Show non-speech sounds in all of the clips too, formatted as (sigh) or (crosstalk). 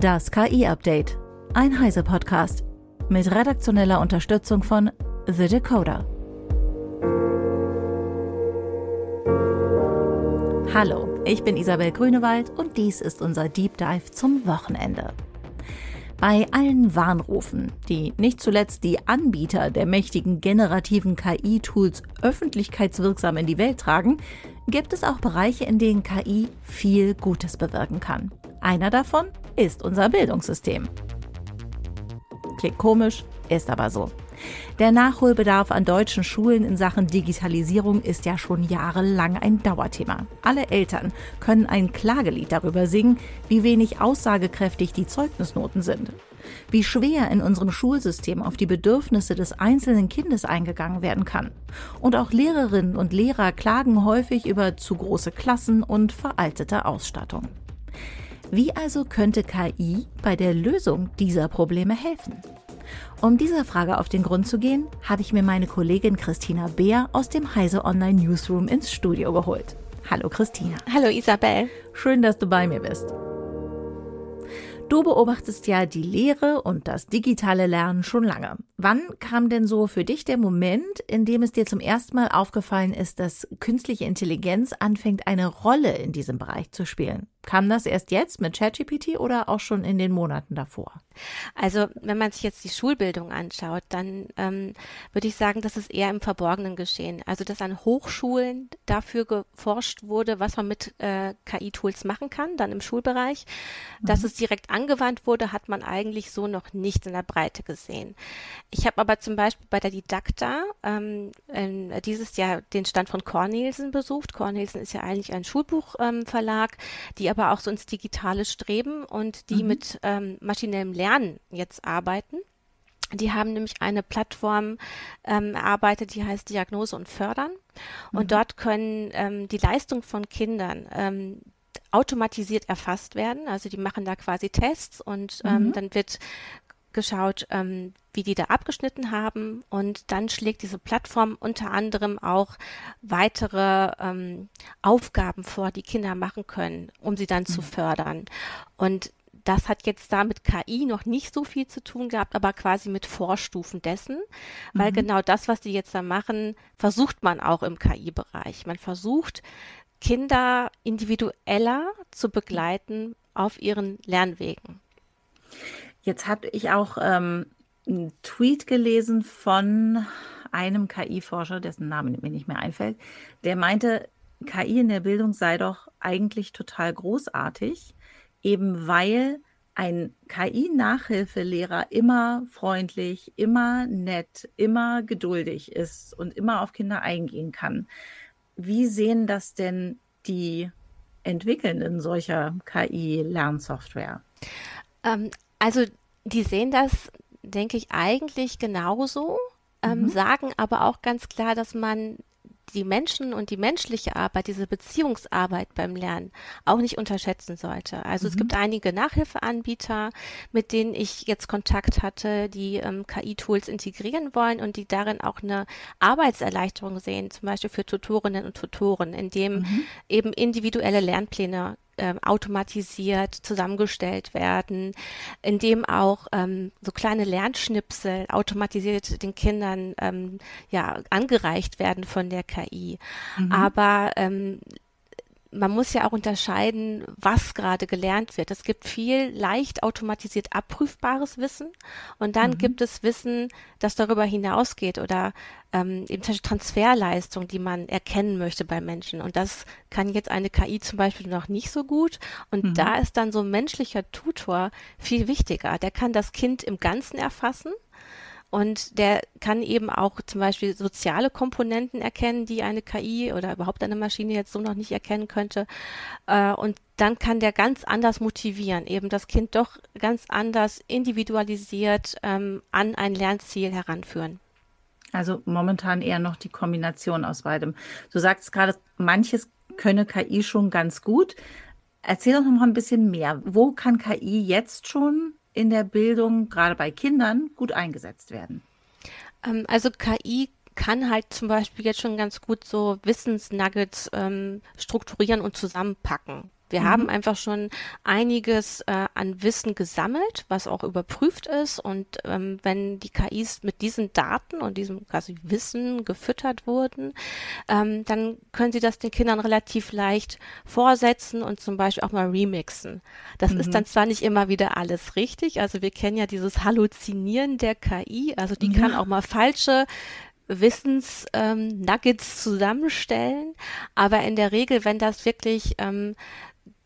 Das KI-Update. Ein Heise-Podcast. Mit redaktioneller Unterstützung von The Decoder. Hallo, ich bin Isabel Grünewald und dies ist unser Deep Dive zum Wochenende. Bei allen Warnrufen, die nicht zuletzt die Anbieter der mächtigen generativen KI-Tools öffentlichkeitswirksam in die Welt tragen, gibt es auch Bereiche, in denen KI viel Gutes bewirken kann. Einer davon ist unser Bildungssystem. Klingt komisch, ist aber so. Der Nachholbedarf an deutschen Schulen in Sachen Digitalisierung ist ja schon jahrelang ein Dauerthema. Alle Eltern können ein Klagelied darüber singen, wie wenig aussagekräftig die Zeugnisnoten sind. Wie schwer in unserem Schulsystem auf die Bedürfnisse des einzelnen Kindes eingegangen werden kann. Und auch Lehrerinnen und Lehrer klagen häufig über zu große Klassen und veraltete Ausstattung. Wie also könnte KI bei der Lösung dieser Probleme helfen? Um dieser Frage auf den Grund zu gehen, habe ich mir meine Kollegin Christina Beer aus dem Heise Online Newsroom ins Studio geholt. Hallo Christina. Hallo Isabel. Schön, dass du bei mir bist. Du beobachtest ja die Lehre und das digitale Lernen schon lange. Wann kam denn so für dich der Moment, in dem es dir zum ersten Mal aufgefallen ist, dass künstliche Intelligenz anfängt, eine Rolle in diesem Bereich zu spielen? Kam das erst jetzt mit ChatGPT oder auch schon in den Monaten davor? Also wenn man sich jetzt die Schulbildung anschaut, dann ähm, würde ich sagen, das ist eher im Verborgenen geschehen. Also dass an Hochschulen dafür geforscht wurde, was man mit äh, KI-Tools machen kann, dann im Schulbereich. Mhm. Dass es direkt angewandt wurde, hat man eigentlich so noch nicht in der Breite gesehen. Ich habe aber zum Beispiel bei der Didakta ähm, dieses Jahr den Stand von Cornelsen besucht. Cornelsen ist ja eigentlich ein Schulbuchverlag, ähm, die aber aber auch so ins Digitale streben und die mhm. mit ähm, maschinellem Lernen jetzt arbeiten. Die haben nämlich eine Plattform ähm, erarbeitet, die heißt Diagnose und Fördern. Und mhm. dort können ähm, die Leistung von Kindern ähm, automatisiert erfasst werden. Also die machen da quasi Tests und ähm, mhm. dann wird geschaut, ähm, wie die da abgeschnitten haben. Und dann schlägt diese Plattform unter anderem auch weitere ähm, Aufgaben vor, die Kinder machen können, um sie dann mhm. zu fördern. Und das hat jetzt da mit KI noch nicht so viel zu tun gehabt, aber quasi mit Vorstufen dessen, weil mhm. genau das, was die jetzt da machen, versucht man auch im KI-Bereich. Man versucht, Kinder individueller zu begleiten auf ihren Lernwegen. Jetzt hatte ich auch ähm, einen Tweet gelesen von einem KI-Forscher, dessen Name mir nicht mehr einfällt, der meinte, KI in der Bildung sei doch eigentlich total großartig, eben weil ein KI-Nachhilfelehrer immer freundlich, immer nett, immer geduldig ist und immer auf Kinder eingehen kann. Wie sehen das denn die Entwickelnden solcher KI-Lernsoftware? Ähm, also die sehen das, denke ich, eigentlich genauso, ähm, mhm. sagen aber auch ganz klar, dass man die Menschen und die menschliche Arbeit, diese Beziehungsarbeit beim Lernen auch nicht unterschätzen sollte. Also mhm. es gibt einige Nachhilfeanbieter, mit denen ich jetzt Kontakt hatte, die ähm, KI-Tools integrieren wollen und die darin auch eine Arbeitserleichterung sehen, zum Beispiel für Tutorinnen und Tutoren, indem mhm. eben individuelle Lernpläne äh, automatisiert zusammengestellt werden, indem auch ähm, so kleine Lernschnipsel automatisiert den Kindern ähm, ja angereicht werden von der KI. Mhm. Aber ähm, man muss ja auch unterscheiden, was gerade gelernt wird. Es gibt viel leicht automatisiert abprüfbares Wissen und dann mhm. gibt es Wissen, das darüber hinausgeht oder ähm, eben Transferleistung, die man erkennen möchte bei Menschen. Und das kann jetzt eine KI zum Beispiel noch nicht so gut. Und mhm. da ist dann so ein menschlicher Tutor viel wichtiger. Der kann das Kind im Ganzen erfassen und der kann eben auch zum Beispiel soziale Komponenten erkennen, die eine KI oder überhaupt eine Maschine jetzt so noch nicht erkennen könnte. Äh, und dann kann der ganz anders motivieren, eben das Kind doch ganz anders individualisiert ähm, an ein Lernziel heranführen. Also momentan eher noch die Kombination aus beidem. Du sagst gerade, manches könne KI schon ganz gut. Erzähl doch noch mal ein bisschen mehr. Wo kann KI jetzt schon in der Bildung, gerade bei Kindern, gut eingesetzt werden? Ähm, also KI kann halt zum Beispiel jetzt schon ganz gut so Wissensnuggets ähm, strukturieren und zusammenpacken. Wir mhm. haben einfach schon einiges äh, an Wissen gesammelt, was auch überprüft ist. Und ähm, wenn die KIs mit diesen Daten und diesem quasi Wissen gefüttert wurden, ähm, dann können sie das den Kindern relativ leicht vorsetzen und zum Beispiel auch mal remixen. Das mhm. ist dann zwar nicht immer wieder alles richtig. Also wir kennen ja dieses Halluzinieren der KI. Also die ja. kann auch mal falsche Wissensnuggets ähm, zusammenstellen, aber in der Regel, wenn das wirklich ähm,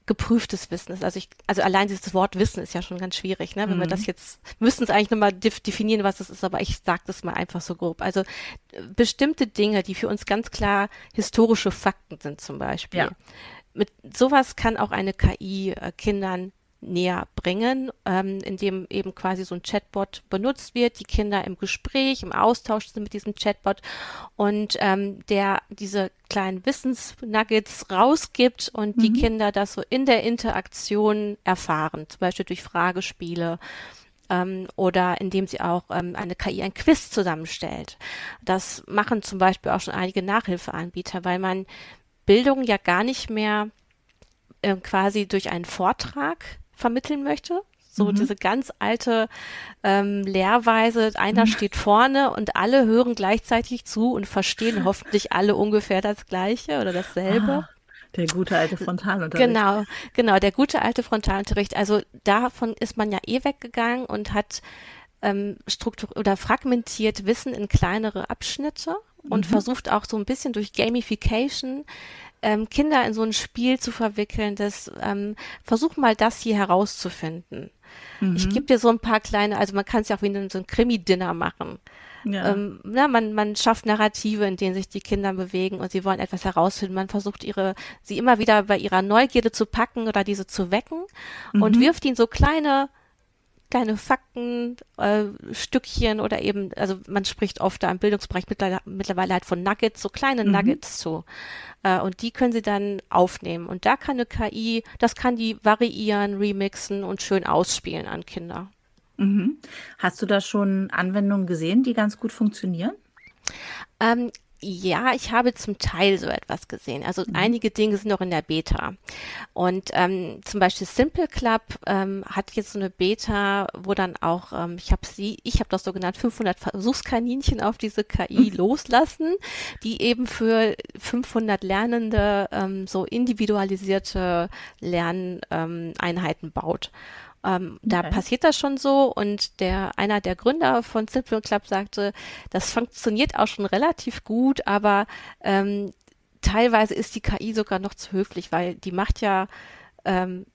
geprüftes Wissen ist. Also ich, also allein dieses Wort Wissen ist ja schon ganz schwierig, ne? Wenn mhm. wir das jetzt, müssten es eigentlich nochmal definieren, was das ist, aber ich sage das mal einfach so grob. Also bestimmte Dinge, die für uns ganz klar historische Fakten sind zum Beispiel. Ja. Mit sowas kann auch eine KI äh, Kindern näher bringen, ähm, indem eben quasi so ein Chatbot benutzt wird, die Kinder im Gespräch, im Austausch sind mit diesem Chatbot und ähm, der diese kleinen Wissensnuggets rausgibt und mhm. die Kinder das so in der Interaktion erfahren, zum Beispiel durch Fragespiele ähm, oder indem sie auch ähm, eine KI ein Quiz zusammenstellt. Das machen zum Beispiel auch schon einige Nachhilfeanbieter, weil man Bildung ja gar nicht mehr äh, quasi durch einen Vortrag vermitteln möchte. So mhm. diese ganz alte ähm, Lehrweise, einer mhm. steht vorne und alle hören gleichzeitig zu und verstehen (laughs) hoffentlich alle ungefähr das Gleiche oder dasselbe. Ah, der gute alte Frontalunterricht. Genau, genau, der gute alte Frontalunterricht. Also davon ist man ja eh weggegangen und hat ähm, struktur oder fragmentiert Wissen in kleinere Abschnitte und mhm. versucht auch so ein bisschen durch Gamification ähm, Kinder in so ein Spiel zu verwickeln, das ähm, versuch mal das hier herauszufinden. Mhm. Ich gebe dir so ein paar kleine, also man kann es ja auch wie in so ein Krimi-Dinner machen. Ja. Ähm, na, man, man schafft Narrative, in denen sich die Kinder bewegen und sie wollen etwas herausfinden. Man versucht ihre, sie immer wieder bei ihrer Neugierde zu packen oder diese zu wecken mhm. und wirft ihnen so kleine kleine Fakten, äh, Stückchen oder eben, also man spricht oft da im Bildungsbereich mittlerweile, mittlerweile halt von Nuggets, so kleine mhm. Nuggets zu. Äh, und die können sie dann aufnehmen. Und da kann eine KI, das kann die variieren, remixen und schön ausspielen an Kinder. Mhm. Hast du da schon Anwendungen gesehen, die ganz gut funktionieren? Ähm, ja, ich habe zum Teil so etwas gesehen. Also mhm. einige Dinge sind noch in der Beta. Und ähm, zum Beispiel Simple Club ähm, hat jetzt so eine Beta, wo dann auch, ähm, ich habe sie, ich habe das so genannt, 500 Versuchskaninchen auf diese KI mhm. loslassen, die eben für 500 Lernende ähm, so individualisierte Lerneinheiten ähm, baut. Ähm, okay. Da passiert das schon so und der einer der Gründer von Simple Club sagte, das funktioniert auch schon relativ gut, aber ähm, teilweise ist die KI sogar noch zu höflich, weil die macht ja ähm,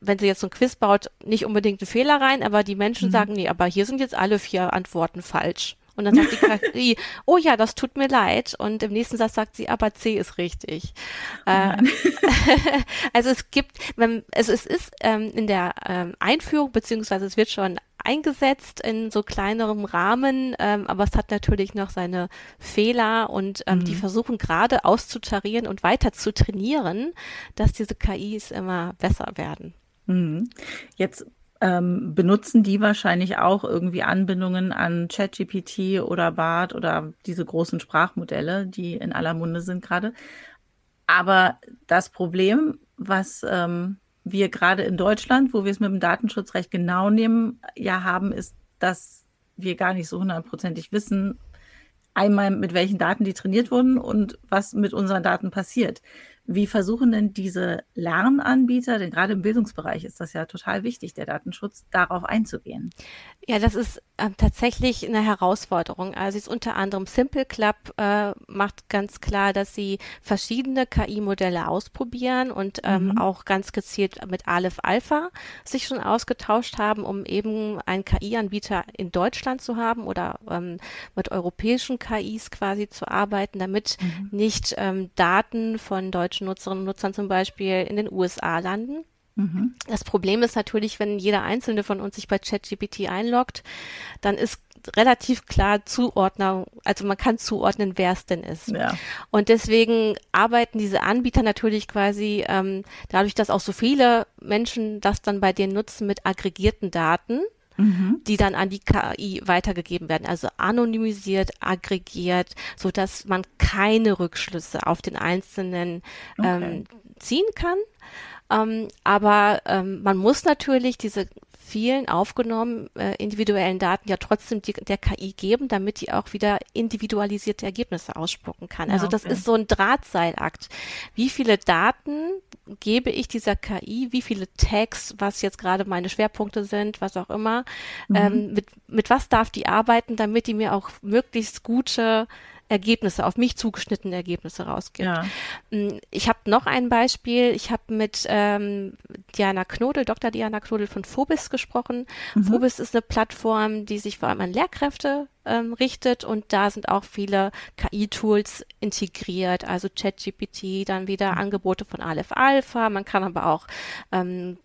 wenn sie jetzt so ein Quiz baut, nicht unbedingt einen Fehler rein, aber die Menschen mhm. sagen, nee, aber hier sind jetzt alle vier Antworten falsch. Und dann sagt die KI, (laughs) oh ja, das tut mir leid. Und im nächsten Satz sagt sie, aber C ist richtig. Oh äh, (laughs) also es gibt, wenn, also es ist ähm, in der ähm, Einführung, beziehungsweise es wird schon eingesetzt in so kleinerem Rahmen, ähm, aber es hat natürlich noch seine Fehler und ähm, mhm. die versuchen gerade auszutarieren und weiter zu trainieren, dass diese KIs immer besser werden. Mhm. Jetzt ähm, benutzen die wahrscheinlich auch irgendwie Anbindungen an ChatGPT oder BART oder diese großen Sprachmodelle, die in aller Munde sind gerade. Aber das Problem, was ähm, wir gerade in Deutschland, wo wir es mit dem Datenschutzrecht genau nehmen, ja haben, ist, dass wir gar nicht so hundertprozentig wissen, einmal mit welchen Daten die trainiert wurden und was mit unseren Daten passiert. Wie versuchen denn diese Lernanbieter, denn gerade im Bildungsbereich ist das ja total wichtig, der Datenschutz, darauf einzugehen? Ja, das ist äh, tatsächlich eine Herausforderung. Also ist unter anderem Simple Club äh, macht ganz klar, dass sie verschiedene KI-Modelle ausprobieren und ähm, mhm. auch ganz gezielt mit Aleph Alpha sich schon ausgetauscht haben, um eben einen KI-Anbieter in Deutschland zu haben oder ähm, mit europäischen KIs quasi zu arbeiten, damit mhm. nicht ähm, Daten von deutschen Nutzerinnen und Nutzern zum Beispiel in den USA landen Mhm. Das Problem ist natürlich, wenn jeder einzelne von uns sich bei ChatGPT einloggt, dann ist relativ klar Zuordnung, also man kann zuordnen, wer es denn ist. Ja. Und deswegen arbeiten diese Anbieter natürlich quasi ähm, dadurch, dass auch so viele Menschen das dann bei denen nutzen mit aggregierten Daten. Mhm. die dann an die KI weitergegeben werden, also anonymisiert, aggregiert, so dass man keine Rückschlüsse auf den einzelnen okay. ähm, ziehen kann. Ähm, aber ähm, man muss natürlich diese vielen aufgenommenen äh, individuellen Daten ja trotzdem die, der KI geben, damit die auch wieder individualisierte Ergebnisse ausspucken kann. Also ja, okay. das ist so ein Drahtseilakt. Wie viele Daten gebe ich dieser KI, wie viele Tags, was jetzt gerade meine Schwerpunkte sind, was auch immer, mhm. ähm, mit, mit was darf die arbeiten, damit die mir auch möglichst gute Ergebnisse, auf mich zugeschnittene Ergebnisse rausgibt. Ja. Mm, ich habe noch ein Beispiel. Ich habe mit ähm, Diana Knodel, Dr. Diana Knodel von Phobis gesprochen. Mhm. Phobis ist eine Plattform, die sich vor allem an Lehrkräfte ähm, richtet und da sind auch viele KI-Tools integriert, also ChatGPT, dann wieder mhm. Angebote von Aleph Alpha. Man kann aber auch ähm,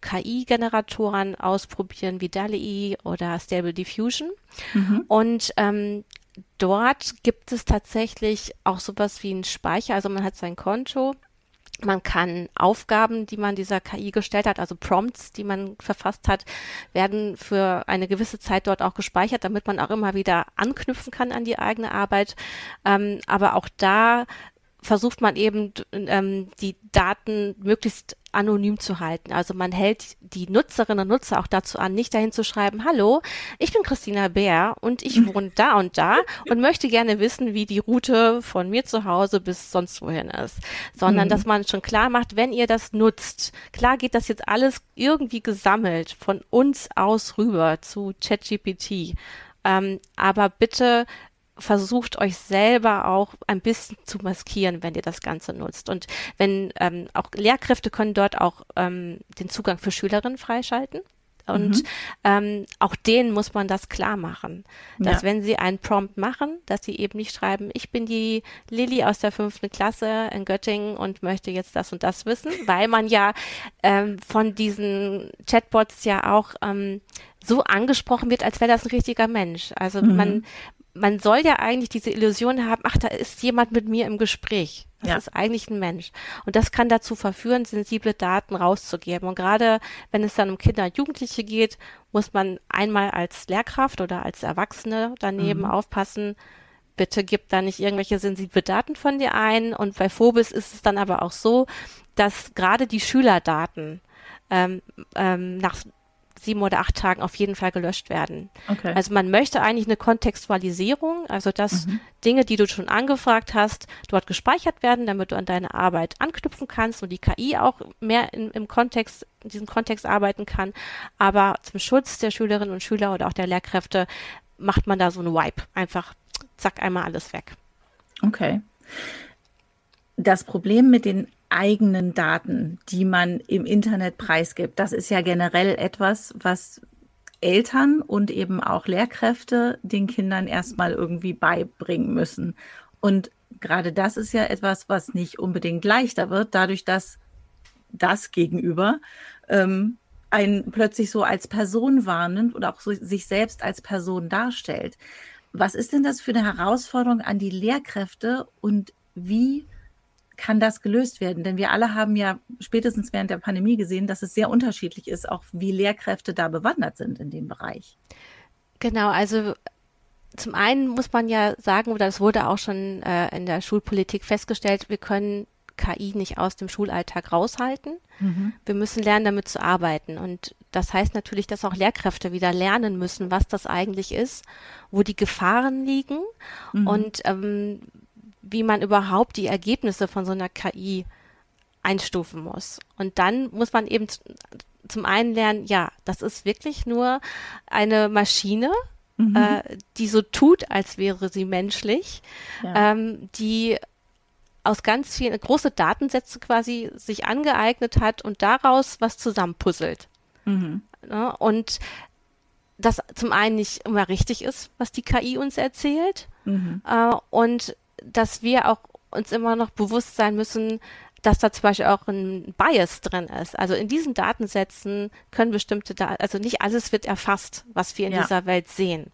KI-Generatoren ausprobieren wie DALI oder Stable Diffusion. Mhm. Und ähm, dort gibt es tatsächlich auch sowas wie einen Speicher. Also man hat sein Konto. Man kann Aufgaben, die man dieser KI gestellt hat, also Prompts, die man verfasst hat, werden für eine gewisse Zeit dort auch gespeichert, damit man auch immer wieder anknüpfen kann an die eigene Arbeit. Ähm, aber auch da versucht man eben ähm, die Daten möglichst anonym zu halten. Also man hält die Nutzerinnen und Nutzer auch dazu an, nicht dahin zu schreiben, hallo, ich bin Christina Bär und ich mhm. wohne da und da und möchte gerne wissen, wie die Route von mir zu Hause bis sonst wohin ist. Sondern, mhm. dass man schon klar macht, wenn ihr das nutzt, klar geht das jetzt alles irgendwie gesammelt von uns aus rüber zu ChatGPT. Ähm, aber bitte versucht euch selber auch ein bisschen zu maskieren, wenn ihr das Ganze nutzt. Und wenn ähm, auch Lehrkräfte können dort auch ähm, den Zugang für Schülerinnen freischalten. Und mhm. ähm, auch denen muss man das klar machen, dass ja. wenn sie einen Prompt machen, dass sie eben nicht schreiben, ich bin die Lilly aus der fünften Klasse in Göttingen und möchte jetzt das und das wissen, (laughs) weil man ja ähm, von diesen Chatbots ja auch ähm, so angesprochen wird, als wäre das ein richtiger Mensch. Also mhm. man, man soll ja eigentlich diese Illusion haben, ach, da ist jemand mit mir im Gespräch. Das ja. ist eigentlich ein Mensch. Und das kann dazu verführen, sensible Daten rauszugeben. Und gerade wenn es dann um Kinder und Jugendliche geht, muss man einmal als Lehrkraft oder als Erwachsene daneben mhm. aufpassen, bitte gib da nicht irgendwelche sensible Daten von dir ein. Und bei Phobis ist es dann aber auch so, dass gerade die Schülerdaten ähm, ähm, nach sieben oder acht Tagen auf jeden Fall gelöscht werden. Okay. Also man möchte eigentlich eine Kontextualisierung, also dass mhm. Dinge, die du schon angefragt hast, dort gespeichert werden, damit du an deine Arbeit anknüpfen kannst und die KI auch mehr in, im Kontext, in diesem Kontext arbeiten kann. Aber zum Schutz der Schülerinnen und Schüler oder auch der Lehrkräfte macht man da so eine Wipe. Einfach zack, einmal alles weg. Okay. Das Problem mit den eigenen Daten, die man im Internet preisgibt. Das ist ja generell etwas, was Eltern und eben auch Lehrkräfte den Kindern erstmal irgendwie beibringen müssen. Und gerade das ist ja etwas, was nicht unbedingt leichter wird, dadurch, dass das Gegenüber ähm, einen plötzlich so als Person wahrnimmt oder auch so sich selbst als Person darstellt. Was ist denn das für eine Herausforderung an die Lehrkräfte und wie kann das gelöst werden? Denn wir alle haben ja spätestens während der Pandemie gesehen, dass es sehr unterschiedlich ist, auch wie Lehrkräfte da bewandert sind in dem Bereich. Genau, also zum einen muss man ja sagen, oder das wurde auch schon äh, in der Schulpolitik festgestellt, wir können KI nicht aus dem Schulalltag raushalten. Mhm. Wir müssen lernen, damit zu arbeiten. Und das heißt natürlich, dass auch Lehrkräfte wieder lernen müssen, was das eigentlich ist, wo die Gefahren liegen mhm. und ähm, wie man überhaupt die Ergebnisse von so einer KI einstufen muss. Und dann muss man eben zum einen lernen, ja, das ist wirklich nur eine Maschine, mhm. äh, die so tut, als wäre sie menschlich, ja. ähm, die aus ganz vielen große Datensätze quasi sich angeeignet hat und daraus was zusammenpuzzelt. Mhm. Ja, und das zum einen nicht immer richtig ist, was die KI uns erzählt. Mhm. Äh, und dass wir auch uns immer noch bewusst sein müssen, dass da zum Beispiel auch ein Bias drin ist. Also in diesen Datensätzen können bestimmte, da also nicht alles wird erfasst, was wir in ja. dieser Welt sehen.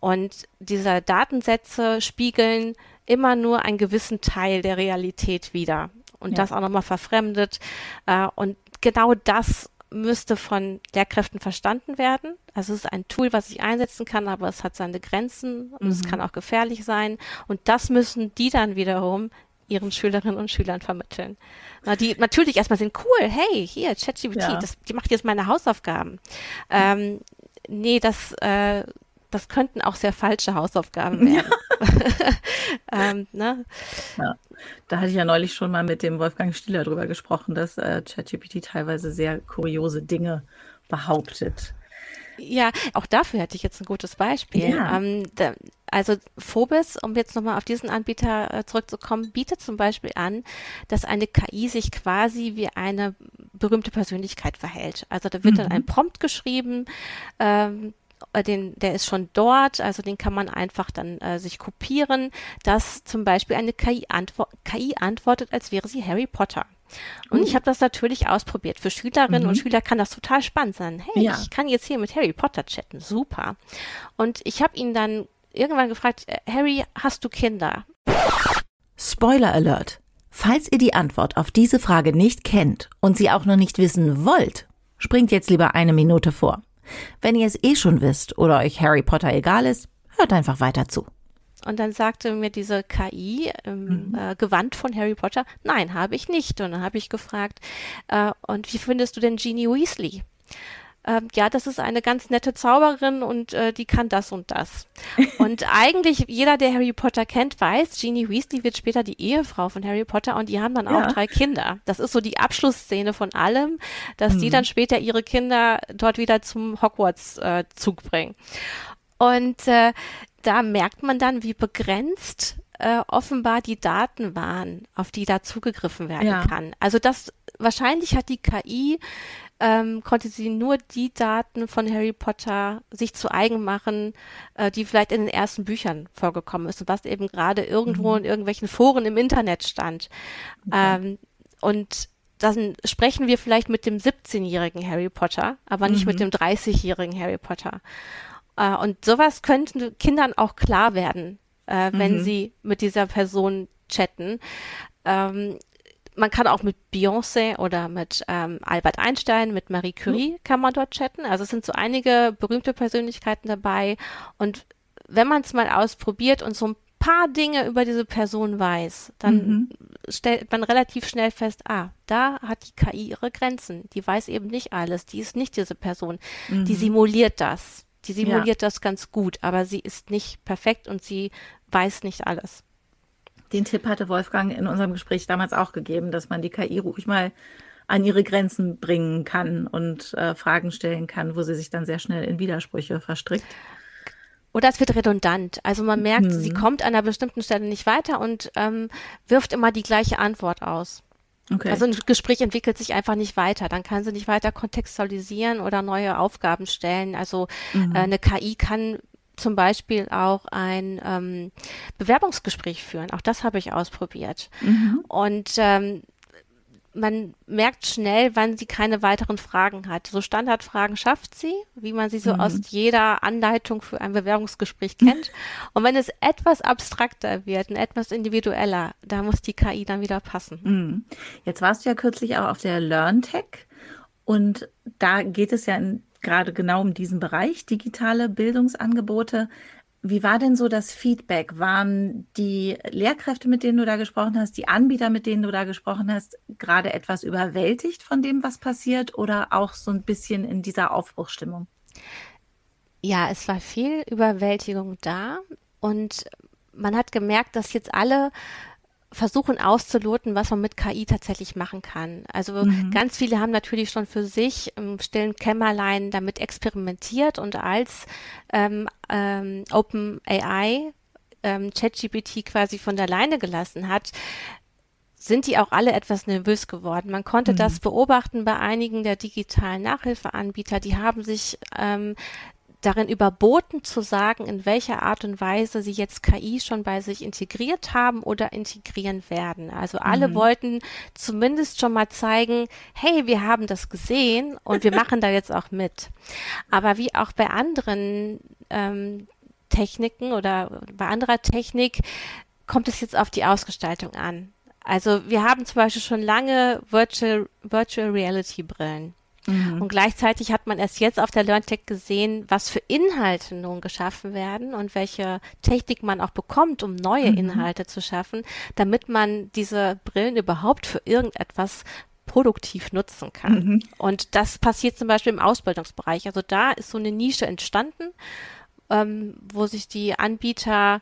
Und diese Datensätze spiegeln immer nur einen gewissen Teil der Realität wider. Und ja. das auch nochmal verfremdet. Äh, und genau das müsste von Lehrkräften verstanden werden. Also es ist ein Tool, was ich einsetzen kann, aber es hat seine Grenzen und mhm. es kann auch gefährlich sein. Und das müssen die dann wiederum ihren Schülerinnen und Schülern vermitteln. Na, die natürlich erstmal sind cool, hey, hier, ChatGPT, ja. die macht jetzt meine Hausaufgaben. Ähm, nee, das, äh, das könnten auch sehr falsche Hausaufgaben werden. (laughs) ähm, ne? ja. Da hatte ich ja neulich schon mal mit dem Wolfgang Stieler drüber gesprochen, dass äh, ChatGPT teilweise sehr kuriose Dinge behauptet. Ja, auch dafür hätte ich jetzt ein gutes Beispiel. Ja. Ähm, da, also Phobis, um jetzt nochmal auf diesen Anbieter äh, zurückzukommen, bietet zum Beispiel an, dass eine KI sich quasi wie eine berühmte Persönlichkeit verhält. Also da wird mhm. dann ein Prompt geschrieben, ähm, äh, den, der ist schon dort, also den kann man einfach dann äh, sich kopieren, dass zum Beispiel eine KI, antwo KI antwortet, als wäre sie Harry Potter. Und uh. ich habe das natürlich ausprobiert. Für Schülerinnen mhm. und Schüler kann das total spannend sein. Hey, ja. ich kann jetzt hier mit Harry Potter chatten. Super. Und ich habe ihn dann irgendwann gefragt, äh, Harry, hast du Kinder? Spoiler Alert. Falls ihr die Antwort auf diese Frage nicht kennt und sie auch noch nicht wissen wollt, springt jetzt lieber eine Minute vor. Wenn ihr es eh schon wisst oder euch Harry Potter egal ist, hört einfach weiter zu. Und dann sagte mir diese KI im mhm. äh, Gewand von Harry Potter, nein, habe ich nicht. Und dann habe ich gefragt, äh, und wie findest du denn Jeannie Weasley? Ähm, ja, das ist eine ganz nette Zauberin und äh, die kann das und das. (laughs) und eigentlich jeder, der Harry Potter kennt, weiß, Jeannie Weasley wird später die Ehefrau von Harry Potter und die haben dann ja. auch drei Kinder. Das ist so die Abschlussszene von allem, dass mhm. die dann später ihre Kinder dort wieder zum Hogwarts-Zug äh, bringen. Und äh, da merkt man dann, wie begrenzt äh, offenbar die Daten waren, auf die da zugegriffen werden ja. kann. Also das wahrscheinlich hat die KI ähm, konnte sie nur die Daten von Harry Potter sich zu eigen machen, äh, die vielleicht in den ersten Büchern vorgekommen ist und was eben gerade irgendwo mhm. in irgendwelchen Foren im Internet stand. Okay. Ähm, und dann sprechen wir vielleicht mit dem 17-jährigen Harry Potter, aber nicht mhm. mit dem 30-jährigen Harry Potter. Äh, und sowas könnten Kindern auch klar werden, äh, wenn mhm. sie mit dieser Person chatten. Ähm, man kann auch mit Beyoncé oder mit ähm, Albert Einstein, mit Marie Curie mhm. kann man dort chatten. Also es sind so einige berühmte Persönlichkeiten dabei. Und wenn man es mal ausprobiert und so ein paar Dinge über diese Person weiß, dann mhm. stellt man relativ schnell fest, ah, da hat die KI ihre Grenzen. Die weiß eben nicht alles. Die ist nicht diese Person. Mhm. Die simuliert das. Die simuliert ja. das ganz gut, aber sie ist nicht perfekt und sie weiß nicht alles. Den Tipp hatte Wolfgang in unserem Gespräch damals auch gegeben, dass man die KI ruhig mal an ihre Grenzen bringen kann und äh, Fragen stellen kann, wo sie sich dann sehr schnell in Widersprüche verstrickt. Oder es wird redundant. Also man merkt, hm. sie kommt an einer bestimmten Stelle nicht weiter und ähm, wirft immer die gleiche Antwort aus. Okay. Also ein Gespräch entwickelt sich einfach nicht weiter. Dann kann sie nicht weiter kontextualisieren oder neue Aufgaben stellen. Also mhm. äh, eine KI kann zum Beispiel auch ein ähm, Bewerbungsgespräch führen. Auch das habe ich ausprobiert. Mhm. Und ähm, man merkt schnell, wann sie keine weiteren Fragen hat. So Standardfragen schafft sie, wie man sie so mhm. aus jeder Anleitung für ein Bewerbungsgespräch kennt. und wenn es etwas abstrakter wird und etwas individueller, da muss die KI dann wieder passen. Mhm. Jetzt warst du ja kürzlich auch auf der LearnTech und da geht es ja in gerade genau um diesen Bereich, digitale Bildungsangebote. Wie war denn so das Feedback? Waren die Lehrkräfte, mit denen du da gesprochen hast, die Anbieter, mit denen du da gesprochen hast, gerade etwas überwältigt von dem, was passiert oder auch so ein bisschen in dieser Aufbruchsstimmung? Ja, es war viel Überwältigung da und man hat gemerkt, dass jetzt alle versuchen auszuloten, was man mit KI tatsächlich machen kann. Also mhm. ganz viele haben natürlich schon für sich im stillen Kämmerlein damit experimentiert und als ähm, ähm, OpenAI ähm, ChatGPT quasi von der Leine gelassen hat, sind die auch alle etwas nervös geworden. Man konnte mhm. das beobachten bei einigen der digitalen Nachhilfeanbieter. Die haben sich ähm, darin überboten zu sagen, in welcher Art und Weise sie jetzt KI schon bei sich integriert haben oder integrieren werden. Also alle mhm. wollten zumindest schon mal zeigen, hey, wir haben das gesehen und wir machen da jetzt auch mit. Aber wie auch bei anderen ähm, Techniken oder bei anderer Technik kommt es jetzt auf die Ausgestaltung an. Also wir haben zum Beispiel schon lange Virtual, Virtual Reality Brillen. Mhm. Und gleichzeitig hat man erst jetzt auf der LearnTech gesehen, was für Inhalte nun geschaffen werden und welche Technik man auch bekommt, um neue mhm. Inhalte zu schaffen, damit man diese Brillen überhaupt für irgendetwas produktiv nutzen kann. Mhm. Und das passiert zum Beispiel im Ausbildungsbereich. Also da ist so eine Nische entstanden, ähm, wo sich die Anbieter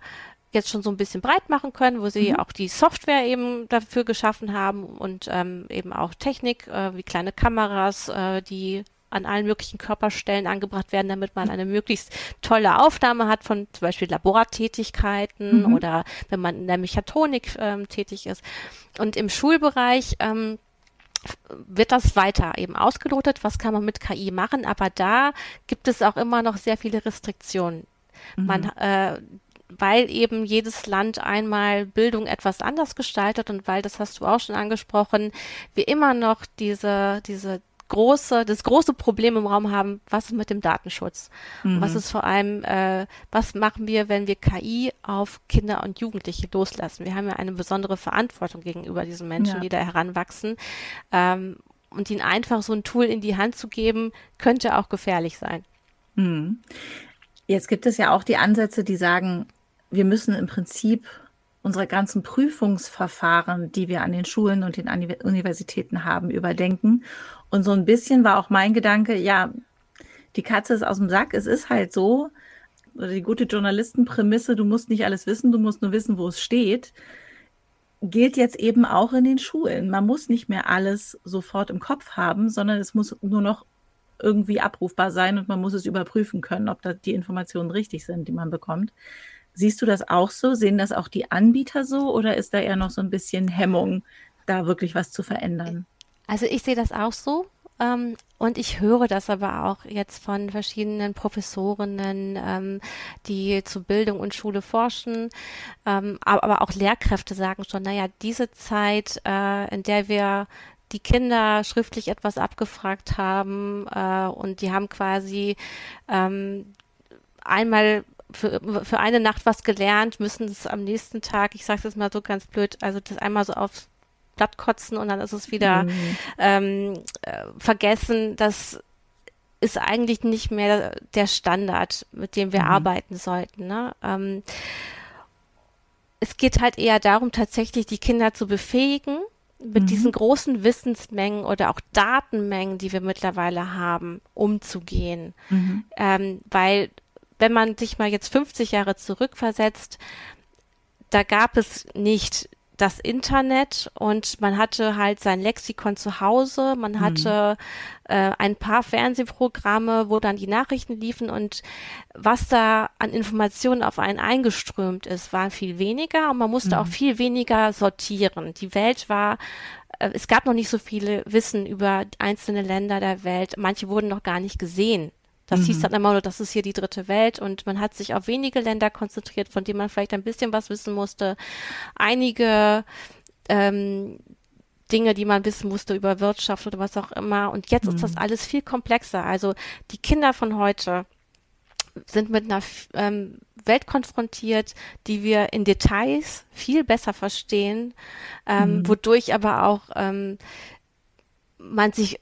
jetzt schon so ein bisschen breit machen können, wo sie mhm. auch die Software eben dafür geschaffen haben und ähm, eben auch Technik äh, wie kleine Kameras, äh, die an allen möglichen Körperstellen angebracht werden, damit man eine möglichst tolle Aufnahme hat von zum Beispiel Labortätigkeiten mhm. oder wenn man in der Mechatronik ähm, tätig ist. Und im Schulbereich ähm, wird das weiter eben ausgelotet, was kann man mit KI machen, aber da gibt es auch immer noch sehr viele Restriktionen. Mhm. Man, äh, weil eben jedes Land einmal Bildung etwas anders gestaltet und weil, das hast du auch schon angesprochen, wir immer noch diese, diese große, das große Problem im Raum haben, was ist mit dem Datenschutz? Mhm. Was ist vor allem, äh, was machen wir, wenn wir KI auf Kinder und Jugendliche loslassen? Wir haben ja eine besondere Verantwortung gegenüber diesen Menschen, ja. die da heranwachsen. Ähm, und ihnen einfach so ein Tool in die Hand zu geben, könnte auch gefährlich sein. Mhm. Jetzt gibt es ja auch die Ansätze, die sagen, wir müssen im Prinzip unsere ganzen Prüfungsverfahren, die wir an den Schulen und den Universitäten haben, überdenken. Und so ein bisschen war auch mein Gedanke, ja, die Katze ist aus dem Sack, es ist halt so, oder die gute Journalistenprämisse, du musst nicht alles wissen, du musst nur wissen, wo es steht, gilt jetzt eben auch in den Schulen. Man muss nicht mehr alles sofort im Kopf haben, sondern es muss nur noch irgendwie abrufbar sein und man muss es überprüfen können, ob da die Informationen richtig sind, die man bekommt. Siehst du das auch so? Sehen das auch die Anbieter so oder ist da eher noch so ein bisschen Hemmung, da wirklich was zu verändern? Also ich sehe das auch so. Ähm, und ich höre das aber auch jetzt von verschiedenen Professorinnen, ähm, die zu Bildung und Schule forschen. Ähm, aber, aber, auch Lehrkräfte sagen schon, naja, diese Zeit, äh, in der wir die Kinder schriftlich etwas abgefragt haben äh, und die haben quasi ähm, einmal für, für eine Nacht was gelernt, müssen es am nächsten Tag, ich sage es jetzt mal so ganz blöd, also das einmal so aufs Blatt kotzen und dann ist es wieder mhm. ähm, äh, vergessen. Das ist eigentlich nicht mehr der Standard, mit dem wir mhm. arbeiten sollten. Ne? Ähm, es geht halt eher darum, tatsächlich die Kinder zu befähigen, mit mhm. diesen großen Wissensmengen oder auch Datenmengen, die wir mittlerweile haben, umzugehen. Mhm. Ähm, weil wenn man sich mal jetzt 50 Jahre zurückversetzt, da gab es nicht das Internet und man hatte halt sein Lexikon zu Hause, man mhm. hatte mhm. äh, ein paar Fernsehprogramme, wo dann die Nachrichten liefen und was da an Informationen auf einen eingeströmt ist, war viel weniger und man musste mhm. auch viel weniger sortieren. Die Welt war äh, es gab noch nicht so viele Wissen über einzelne Länder der Welt. Manche wurden noch gar nicht gesehen. Das mhm. hieß dann immer nur, das ist hier die dritte Welt und man hat sich auf wenige Länder konzentriert, von denen man vielleicht ein bisschen was wissen musste. Einige ähm, Dinge, die man wissen musste über Wirtschaft oder was auch immer. Und jetzt mhm. ist das mhm. alles viel komplexer. Also die Kinder von heute sind mit einer ähm, Welt konfrontiert, die wir in Details viel besser verstehen, ähm, mhm. wodurch aber auch ähm, man sich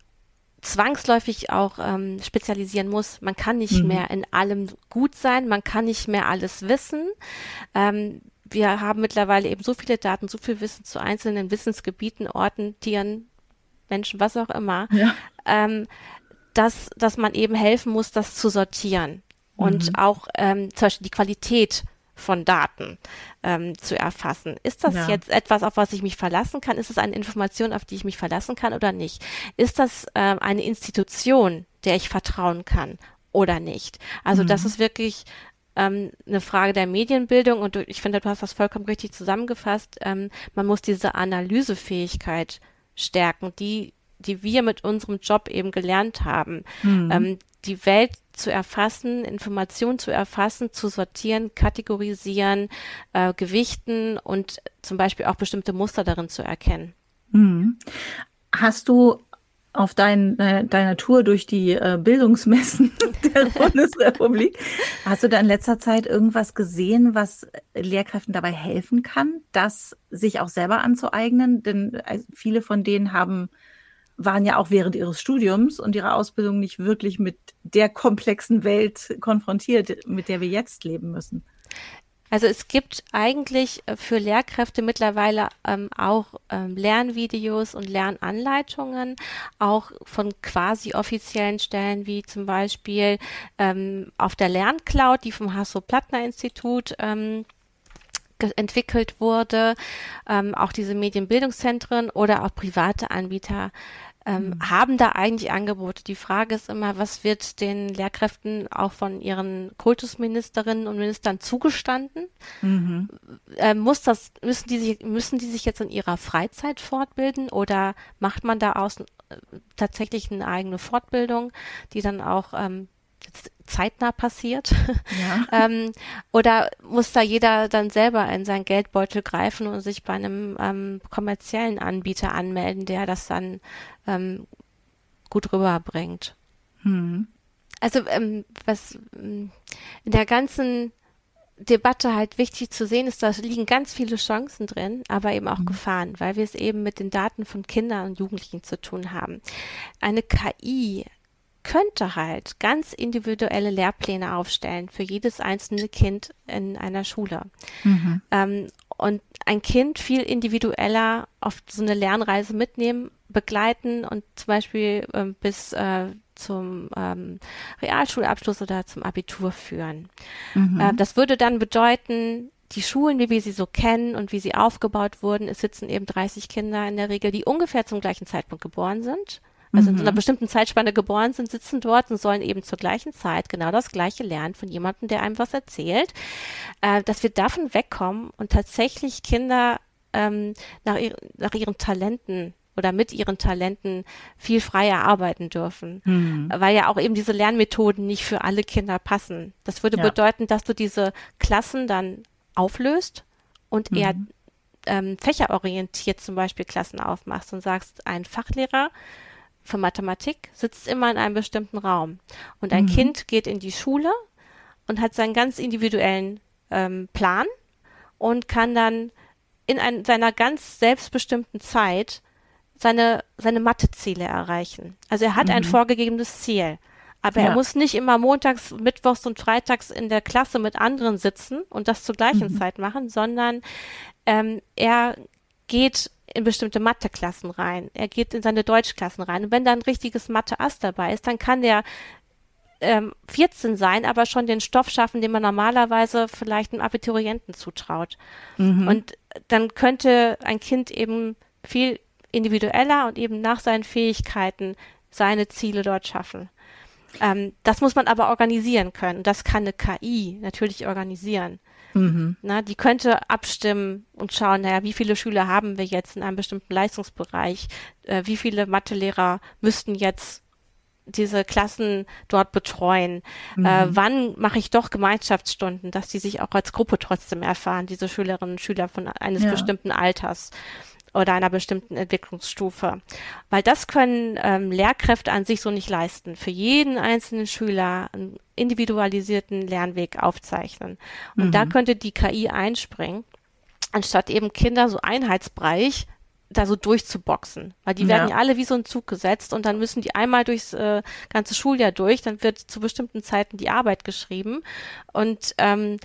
zwangsläufig auch ähm, spezialisieren muss. Man kann nicht mhm. mehr in allem gut sein, man kann nicht mehr alles wissen. Ähm, wir haben mittlerweile eben so viele Daten, so viel Wissen zu einzelnen Wissensgebieten, Orten, Tieren, Menschen, was auch immer, ja. ähm, dass, dass man eben helfen muss, das zu sortieren. Und mhm. auch ähm, zum Beispiel die Qualität von Daten ähm, zu erfassen. Ist das ja. jetzt etwas, auf was ich mich verlassen kann? Ist es eine Information, auf die ich mich verlassen kann oder nicht? Ist das ähm, eine Institution, der ich vertrauen kann oder nicht? Also mhm. das ist wirklich ähm, eine Frage der Medienbildung und ich finde, du hast das vollkommen richtig zusammengefasst. Ähm, man muss diese Analysefähigkeit stärken, die die wir mit unserem Job eben gelernt haben. Mhm. Ähm, die Welt zu erfassen, Informationen zu erfassen, zu sortieren, kategorisieren, äh, gewichten und zum Beispiel auch bestimmte Muster darin zu erkennen. Mhm. Hast du auf dein, äh, deiner Tour durch die äh, Bildungsmessen (laughs) der (laughs) Bundesrepublik, hast du da in letzter Zeit irgendwas gesehen, was Lehrkräften dabei helfen kann, das sich auch selber anzueignen? Denn äh, viele von denen haben waren ja auch während ihres Studiums und ihrer Ausbildung nicht wirklich mit der komplexen Welt konfrontiert, mit der wir jetzt leben müssen. Also es gibt eigentlich äh, für Lehrkräfte mittlerweile ähm, auch ähm, Lernvideos und Lernanleitungen, auch von quasi offiziellen Stellen wie zum Beispiel ähm, auf der Lerncloud, die vom Hasso-Plattner-Institut ähm, entwickelt wurde, ähm, auch diese Medienbildungszentren oder auch private Anbieter ähm, mhm. haben da eigentlich Angebote. Die Frage ist immer, was wird den Lehrkräften auch von ihren Kultusministerinnen und Ministern zugestanden? Mhm. Ähm, muss das, müssen die sich, müssen die sich jetzt in ihrer Freizeit fortbilden oder macht man da aus äh, tatsächlich eine eigene Fortbildung, die dann auch ähm, zeitnah passiert? Ja. (laughs) ähm, oder muss da jeder dann selber in seinen Geldbeutel greifen und sich bei einem ähm, kommerziellen Anbieter anmelden, der das dann ähm, gut rüberbringt? Hm. Also ähm, was ähm, in der ganzen Debatte halt wichtig zu sehen ist, da liegen ganz viele Chancen drin, aber eben auch mhm. Gefahren, weil wir es eben mit den Daten von Kindern und Jugendlichen zu tun haben. Eine KI könnte halt ganz individuelle Lehrpläne aufstellen für jedes einzelne Kind in einer Schule. Mhm. Ähm, und ein Kind viel individueller auf so eine Lernreise mitnehmen, begleiten und zum Beispiel ähm, bis äh, zum ähm, Realschulabschluss oder zum Abitur führen. Mhm. Äh, das würde dann bedeuten, die Schulen, wie wir sie so kennen und wie sie aufgebaut wurden, es sitzen eben 30 Kinder in der Regel, die ungefähr zum gleichen Zeitpunkt geboren sind also mhm. in so einer bestimmten Zeitspanne geboren sind, sitzen dort und sollen eben zur gleichen Zeit genau das Gleiche lernen von jemandem, der einem was erzählt, äh, dass wir davon wegkommen und tatsächlich Kinder ähm, nach, ihr, nach ihren Talenten oder mit ihren Talenten viel freier arbeiten dürfen, mhm. weil ja auch eben diese Lernmethoden nicht für alle Kinder passen. Das würde ja. bedeuten, dass du diese Klassen dann auflöst und mhm. eher ähm, fächerorientiert zum Beispiel Klassen aufmachst und sagst, ein Fachlehrer für Mathematik sitzt immer in einem bestimmten Raum. Und ein mhm. Kind geht in die Schule und hat seinen ganz individuellen ähm, Plan und kann dann in ein, seiner ganz selbstbestimmten Zeit seine, seine Matheziele erreichen. Also er hat mhm. ein vorgegebenes Ziel. Aber ja. er muss nicht immer montags, mittwochs und freitags in der Klasse mit anderen sitzen und das zur gleichen mhm. Zeit machen, sondern ähm, er geht in bestimmte Matheklassen rein. Er geht in seine Deutschklassen rein. Und wenn da ein richtiges Mathe-Ass dabei ist, dann kann der ähm, 14 sein, aber schon den Stoff schaffen, den man normalerweise vielleicht einem Abiturienten zutraut. Mhm. Und dann könnte ein Kind eben viel individueller und eben nach seinen Fähigkeiten seine Ziele dort schaffen. Ähm, das muss man aber organisieren können. Das kann eine KI natürlich organisieren. Mhm. Na, die könnte abstimmen und schauen, naja, wie viele Schüler haben wir jetzt in einem bestimmten Leistungsbereich? Äh, wie viele Mathelehrer müssten jetzt diese Klassen dort betreuen? Mhm. Äh, wann mache ich doch Gemeinschaftsstunden, dass die sich auch als Gruppe trotzdem erfahren, diese Schülerinnen und Schüler von eines ja. bestimmten Alters? Oder einer bestimmten Entwicklungsstufe. Weil das können ähm, Lehrkräfte an sich so nicht leisten. Für jeden einzelnen Schüler einen individualisierten Lernweg aufzeichnen. Und mhm. da könnte die KI einspringen, anstatt eben Kinder so einheitsbreich da so durchzuboxen. Weil die werden ja. alle wie so ein Zug gesetzt und dann müssen die einmal durchs äh, ganze Schuljahr durch, dann wird zu bestimmten Zeiten die Arbeit geschrieben und ähm,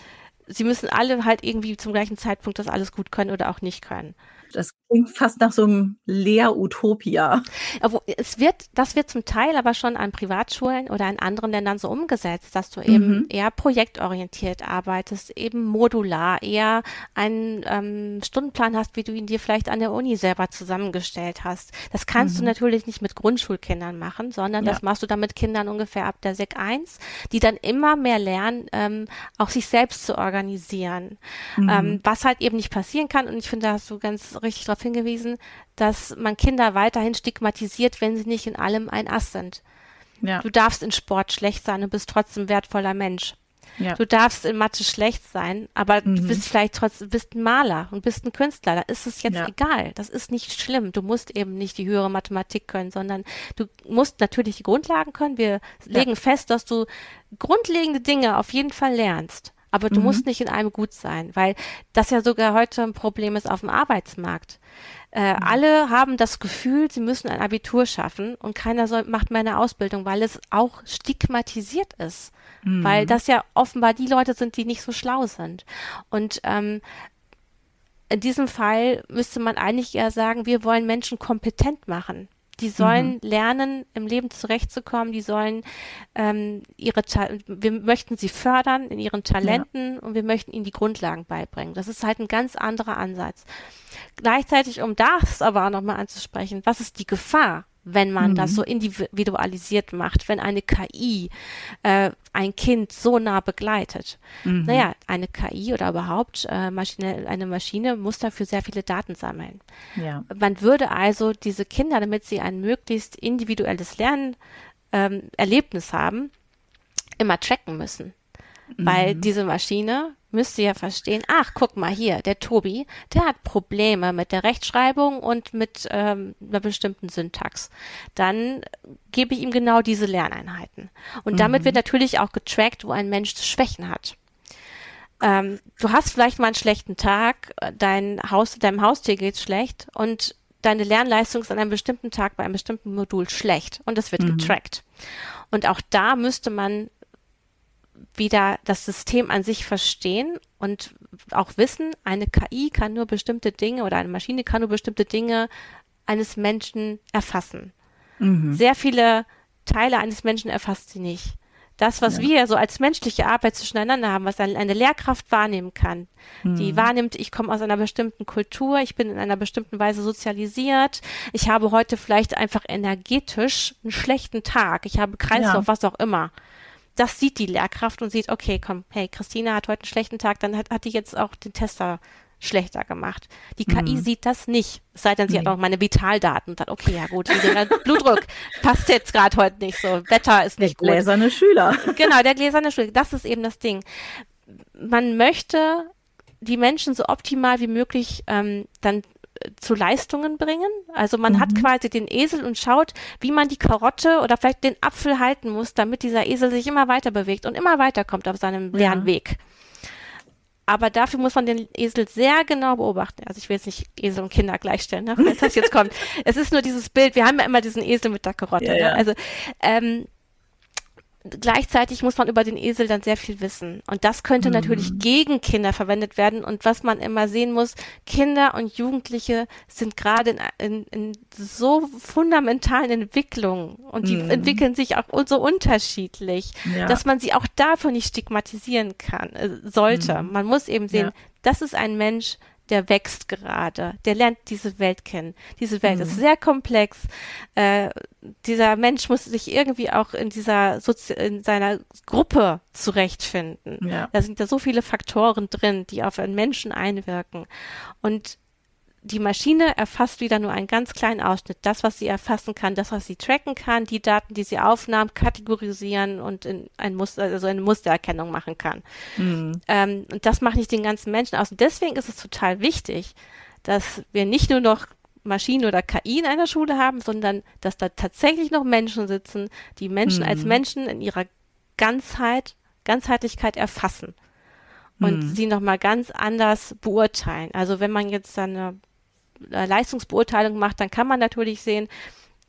sie müssen alle halt irgendwie zum gleichen Zeitpunkt das alles gut können oder auch nicht können. Das klingt fast nach so einem Lehrutopia. Es wird, das wird zum Teil aber schon an Privatschulen oder in anderen Ländern so umgesetzt, dass du eben mhm. eher projektorientiert arbeitest, eben modular, eher einen ähm, Stundenplan hast, wie du ihn dir vielleicht an der Uni selber zusammengestellt hast. Das kannst mhm. du natürlich nicht mit Grundschulkindern machen, sondern ja. das machst du dann mit Kindern ungefähr ab der Sek 1, die dann immer mehr lernen, ähm, auch sich selbst zu organisieren. Mhm. Ähm, was halt eben nicht passieren kann, und ich finde, da hast du ganz richtig darauf hingewiesen, dass man Kinder weiterhin stigmatisiert, wenn sie nicht in allem ein Ass sind. Ja. Du darfst in Sport schlecht sein und bist trotzdem wertvoller Mensch. Ja. Du darfst in Mathe schlecht sein, aber mhm. du bist vielleicht trotzdem bist ein Maler und bist ein Künstler. Da ist es jetzt ja. egal. Das ist nicht schlimm. Du musst eben nicht die höhere Mathematik können, sondern du musst natürlich die Grundlagen können. Wir legen fest, dass du grundlegende Dinge auf jeden Fall lernst aber du mhm. musst nicht in einem gut sein, weil das ja sogar heute ein Problem ist auf dem Arbeitsmarkt. Äh, mhm. Alle haben das Gefühl, sie müssen ein Abitur schaffen und keiner soll, macht mehr eine Ausbildung, weil es auch stigmatisiert ist. Mhm. Weil das ja offenbar die Leute sind, die nicht so schlau sind. Und ähm, in diesem Fall müsste man eigentlich eher sagen, wir wollen Menschen kompetent machen. Die sollen mhm. lernen, im Leben zurechtzukommen. Die sollen ähm, ihre, Ta wir möchten sie fördern in ihren Talenten ja. und wir möchten ihnen die Grundlagen beibringen. Das ist halt ein ganz anderer Ansatz. Gleichzeitig, um das aber auch nochmal anzusprechen, was ist die Gefahr? Wenn man mhm. das so individualisiert macht, wenn eine KI äh, ein Kind so nah begleitet. Mhm. Naja, eine KI oder überhaupt äh, Maschine, eine Maschine muss dafür sehr viele Daten sammeln. Ja. Man würde also diese Kinder, damit sie ein möglichst individuelles Lernerlebnis ähm, haben, immer tracken müssen. Mhm. Weil diese Maschine müsste ja verstehen, ach, guck mal hier, der Tobi, der hat Probleme mit der Rechtschreibung und mit ähm, einer bestimmten Syntax. Dann gebe ich ihm genau diese Lerneinheiten. Und mhm. damit wird natürlich auch getrackt, wo ein Mensch Schwächen hat. Ähm, du hast vielleicht mal einen schlechten Tag, dein Haus, deinem Haustier geht's schlecht und deine Lernleistung ist an einem bestimmten Tag bei einem bestimmten Modul schlecht und das wird mhm. getrackt. Und auch da müsste man wieder das System an sich verstehen und auch wissen, eine KI kann nur bestimmte Dinge oder eine Maschine kann nur bestimmte Dinge eines Menschen erfassen. Mhm. Sehr viele Teile eines Menschen erfasst sie nicht. Das, was ja. wir so als menschliche Arbeit zwischeneinander haben, was eine, Lehrkraft wahrnehmen kann, mhm. die wahrnimmt, ich komme aus einer bestimmten Kultur, ich bin in einer bestimmten Weise sozialisiert, ich habe heute vielleicht einfach energetisch einen schlechten Tag, ich habe Kreislauf, ja. was auch immer das sieht die Lehrkraft und sieht, okay, komm, hey, Christina hat heute einen schlechten Tag, dann hat, hat die jetzt auch den Tester schlechter gemacht. Die KI mhm. sieht das nicht. Es sei denn, sie nee. hat auch meine Vitaldaten und sagt, okay, ja gut, Blutdruck (laughs) passt jetzt gerade heute nicht so, Wetter ist nicht der gut. Der gläserne Schüler. Genau, der gläserne Schüler. Das ist eben das Ding. Man möchte die Menschen so optimal wie möglich ähm, dann zu Leistungen bringen. Also man mhm. hat quasi den Esel und schaut, wie man die Karotte oder vielleicht den Apfel halten muss, damit dieser Esel sich immer weiter bewegt und immer weiterkommt auf seinem ja. Lernweg. Aber dafür muss man den Esel sehr genau beobachten. Also ich will jetzt nicht Esel und Kinder gleichstellen, ne? Wenn das jetzt kommt. (laughs) Es ist nur dieses Bild, wir haben ja immer diesen Esel mit der Karotte. Ja, ne? Also ähm, gleichzeitig muss man über den Esel dann sehr viel wissen. Und das könnte mhm. natürlich gegen Kinder verwendet werden. Und was man immer sehen muss, Kinder und Jugendliche sind gerade in, in, in, so fundamentalen Entwicklungen und die mhm. entwickeln sich auch so unterschiedlich, ja. dass man sie auch dafür nicht stigmatisieren kann, äh, sollte. Mhm. Man muss eben sehen, ja. das ist ein Mensch, der wächst gerade, der lernt diese Welt kennen. Diese Welt mhm. ist sehr komplex. Äh, dieser Mensch muss sich irgendwie auch in dieser Sozi in seiner Gruppe zurechtfinden. Ja. Da sind da so viele Faktoren drin, die auf einen Menschen einwirken. Und die Maschine erfasst wieder nur einen ganz kleinen Ausschnitt. Das, was sie erfassen kann, das, was sie tracken kann, die Daten, die sie aufnahm, kategorisieren und in ein Muster, also eine Mustererkennung machen kann. Mhm. Ähm, und das macht nicht den ganzen Menschen aus. Und deswegen ist es total wichtig, dass wir nicht nur noch Maschinen oder KI in einer Schule haben, sondern dass da tatsächlich noch Menschen sitzen, die Menschen mhm. als Menschen in ihrer Ganzheit, Ganzheitlichkeit erfassen und mhm. sie nochmal ganz anders beurteilen. Also wenn man jetzt dann eine Leistungsbeurteilung macht, dann kann man natürlich sehen,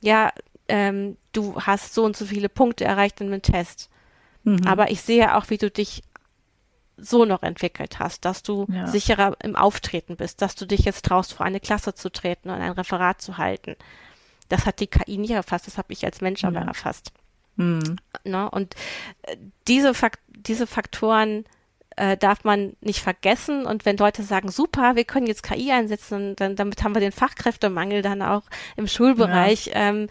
ja, ähm, du hast so und so viele Punkte erreicht in einem Test. Mhm. Aber ich sehe auch, wie du dich so noch entwickelt hast, dass du ja. sicherer im Auftreten bist, dass du dich jetzt traust, vor eine Klasse zu treten und ein Referat zu halten. Das hat die KI nicht erfasst, das habe ich als Mensch aber erfasst. Mhm. Ne? Und äh, diese, Fakt diese Faktoren äh, darf man nicht vergessen. Und wenn Leute sagen, super, wir können jetzt KI einsetzen, dann damit haben wir den Fachkräftemangel dann auch im Schulbereich ja. ähm,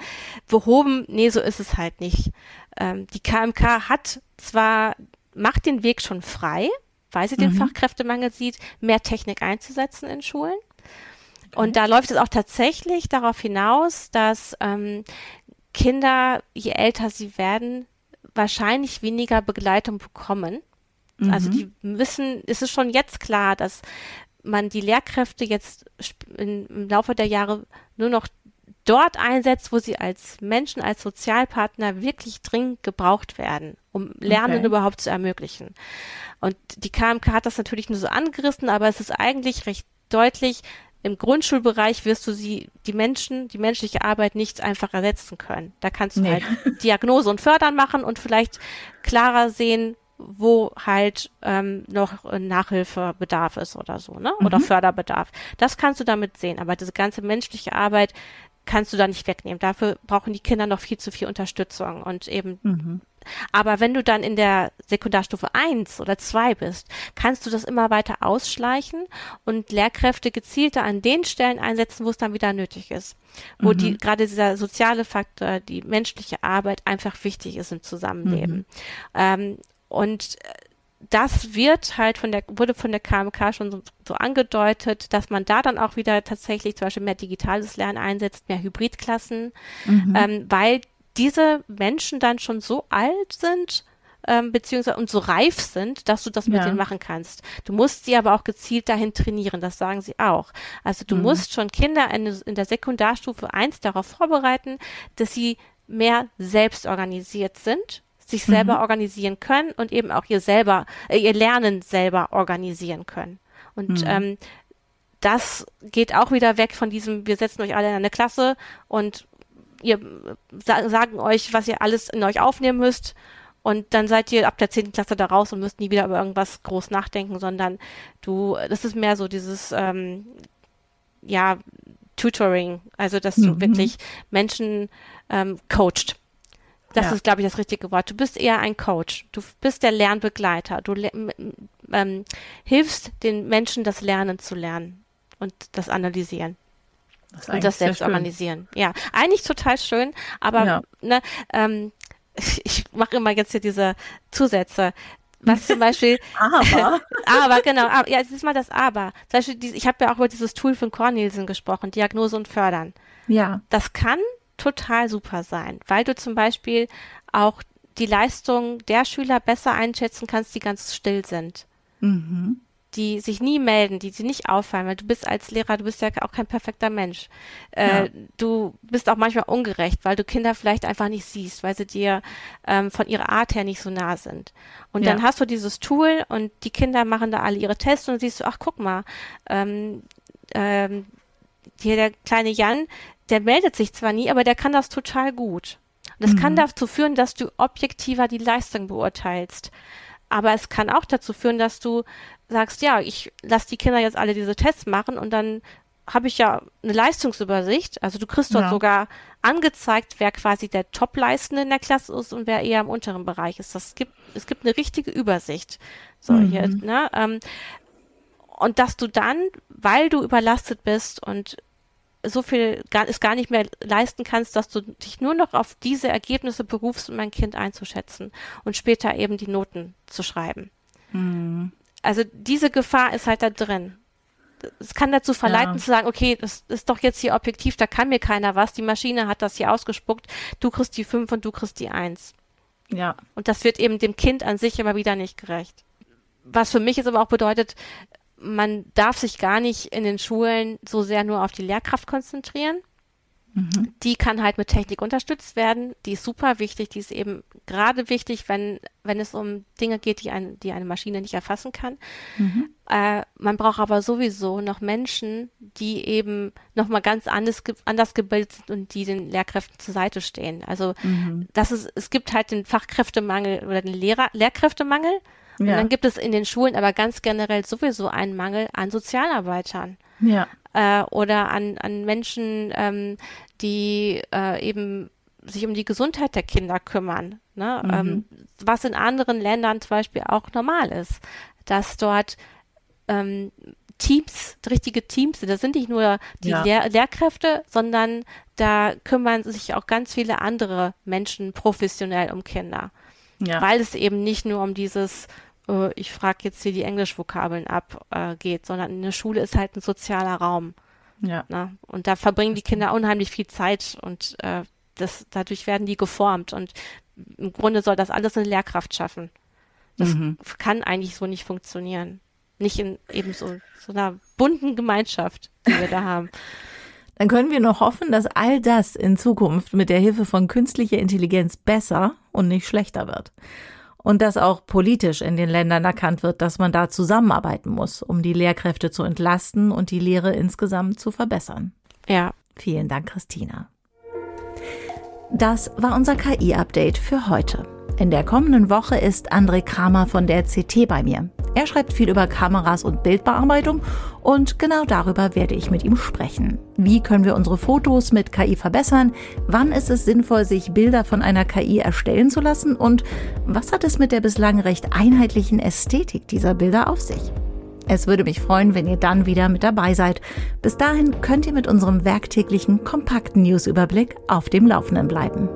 behoben. Nee, so ist es halt nicht. Ähm, die KMK hat zwar, macht den Weg schon frei, weil sie mhm. den Fachkräftemangel sieht, mehr Technik einzusetzen in Schulen. Und da läuft es auch tatsächlich darauf hinaus, dass ähm, Kinder, je älter sie werden, wahrscheinlich weniger Begleitung bekommen also mhm. die wissen, ist es schon jetzt klar, dass man die Lehrkräfte jetzt im Laufe der Jahre nur noch dort einsetzt, wo sie als Menschen, als Sozialpartner wirklich dringend gebraucht werden, um Lernen okay. überhaupt zu ermöglichen. Und die KMK hat das natürlich nur so angerissen, aber es ist eigentlich recht deutlich, im Grundschulbereich wirst du sie, die Menschen, die menschliche Arbeit nicht einfach ersetzen können. Da kannst du nee. halt Diagnose und Fördern machen und vielleicht klarer sehen, wo halt ähm, noch Nachhilfebedarf ist oder so, ne? Oder mhm. Förderbedarf. Das kannst du damit sehen. Aber diese ganze menschliche Arbeit kannst du da nicht wegnehmen. Dafür brauchen die Kinder noch viel zu viel Unterstützung und eben mhm. Aber wenn du dann in der Sekundarstufe eins oder zwei bist, kannst du das immer weiter ausschleichen und Lehrkräfte gezielter an den Stellen einsetzen, wo es dann wieder nötig ist. Wo mhm. die, gerade dieser soziale Faktor, die menschliche Arbeit einfach wichtig ist im Zusammenleben. Mhm. Ähm, und das wird halt von der, wurde von der KMK schon so, so, angedeutet, dass man da dann auch wieder tatsächlich zum Beispiel mehr digitales Lernen einsetzt, mehr Hybridklassen, mhm. ähm, weil diese Menschen dann schon so alt sind, ähm, beziehungsweise und so reif sind, dass du das mit ja. denen machen kannst. Du musst sie aber auch gezielt dahin trainieren, das sagen sie auch. Also du mhm. musst schon Kinder in, in der Sekundarstufe eins darauf vorbereiten, dass sie mehr selbst organisiert sind sich selber mhm. organisieren können und eben auch ihr selber, äh, ihr Lernen selber organisieren können. Und mhm. ähm, das geht auch wieder weg von diesem, wir setzen euch alle in eine Klasse und ihr sa sagen euch, was ihr alles in euch aufnehmen müsst. Und dann seid ihr ab der zehnten Klasse da raus und müsst nie wieder über irgendwas groß nachdenken, sondern du, das ist mehr so dieses, ähm, ja, Tutoring, also dass du mhm. wirklich Menschen ähm, coacht das ja. ist, glaube ich, das richtige Wort. Du bist eher ein Coach. Du bist der Lernbegleiter. Du ähm, hilfst den Menschen, das Lernen zu lernen und das Analysieren. Das und das selbst organisieren. Ja, eigentlich total schön, aber ja. ne, ähm, (laughs) ich mache immer jetzt hier diese Zusätze. Was zum Beispiel. (laughs) aber. (laughs) aber, genau. Aber, ja, es ist mal das Aber. Zum Beispiel, ich habe ja auch über dieses Tool von Cornelsen gesprochen, Diagnose und Fördern. Ja. Das kann total super sein, weil du zum Beispiel auch die Leistung der Schüler besser einschätzen kannst, die ganz still sind. Mhm. Die sich nie melden, die sich nicht auffallen, weil du bist als Lehrer, du bist ja auch kein perfekter Mensch. Äh, ja. Du bist auch manchmal ungerecht, weil du Kinder vielleicht einfach nicht siehst, weil sie dir ähm, von ihrer Art her nicht so nah sind. Und ja. dann hast du dieses Tool und die Kinder machen da alle ihre Tests und siehst du, ach guck mal, ähm, ähm, hier der kleine Jan, der meldet sich zwar nie, aber der kann das total gut. das mhm. kann dazu führen, dass du objektiver die Leistung beurteilst. Aber es kann auch dazu führen, dass du sagst, ja, ich lasse die Kinder jetzt alle diese Tests machen und dann habe ich ja eine Leistungsübersicht. Also du kriegst dort ja. sogar angezeigt, wer quasi der Top-Leistende in der Klasse ist und wer eher im unteren Bereich ist. Das gibt, es gibt eine richtige Übersicht. So, mhm. hier, ne? Ähm, und dass du dann, weil du überlastet bist und so viel gar, es gar nicht mehr leisten kannst, dass du dich nur noch auf diese Ergebnisse berufst, um ein Kind einzuschätzen und später eben die Noten zu schreiben. Mhm. Also diese Gefahr ist halt da drin. Es kann dazu verleiten ja. zu sagen, okay, das ist doch jetzt hier objektiv, da kann mir keiner was, die Maschine hat das hier ausgespuckt, du kriegst die fünf und du kriegst die eins. Ja. Und das wird eben dem Kind an sich immer wieder nicht gerecht. Was für mich jetzt aber auch bedeutet, man darf sich gar nicht in den Schulen so sehr nur auf die Lehrkraft konzentrieren. Mhm. Die kann halt mit Technik unterstützt werden. Die ist super wichtig. Die ist eben gerade wichtig, wenn, wenn es um Dinge geht, die, ein, die eine Maschine nicht erfassen kann. Mhm. Äh, man braucht aber sowieso noch Menschen, die eben nochmal ganz anders, anders gebildet sind und die den Lehrkräften zur Seite stehen. Also, mhm. das ist, es gibt halt den Fachkräftemangel oder den Lehrer, Lehrkräftemangel. Und dann gibt es in den Schulen aber ganz generell sowieso einen Mangel an Sozialarbeitern. Ja. Äh, oder an, an Menschen, ähm, die äh, eben sich um die Gesundheit der Kinder kümmern. Ne? Mhm. Ähm, was in anderen Ländern zum Beispiel auch normal ist, dass dort ähm, Teams, richtige Teams sind. Das sind nicht nur die ja. Lehr Lehrkräfte, sondern da kümmern sich auch ganz viele andere Menschen professionell um Kinder. Ja. Weil es eben nicht nur um dieses äh, ich frage jetzt hier die Englischvokabeln ab, äh, geht, sondern eine Schule ist halt ein sozialer Raum. Ja. Ne? Und da verbringen die Kinder unheimlich viel Zeit und äh, das, dadurch werden die geformt und im Grunde soll das alles eine Lehrkraft schaffen. Das mhm. kann eigentlich so nicht funktionieren. Nicht in eben so, so einer bunten Gemeinschaft, die wir da haben. (laughs) Dann können wir noch hoffen, dass all das in Zukunft mit der Hilfe von künstlicher Intelligenz besser und nicht schlechter wird. Und dass auch politisch in den Ländern erkannt wird, dass man da zusammenarbeiten muss, um die Lehrkräfte zu entlasten und die Lehre insgesamt zu verbessern. Ja. Vielen Dank, Christina. Das war unser KI-Update für heute. In der kommenden Woche ist André Kramer von der CT bei mir. Er schreibt viel über Kameras und Bildbearbeitung und genau darüber werde ich mit ihm sprechen. Wie können wir unsere Fotos mit KI verbessern? Wann ist es sinnvoll, sich Bilder von einer KI erstellen zu lassen? Und was hat es mit der bislang recht einheitlichen Ästhetik dieser Bilder auf sich? Es würde mich freuen, wenn ihr dann wieder mit dabei seid. Bis dahin könnt ihr mit unserem werktäglichen kompakten Newsüberblick auf dem Laufenden bleiben.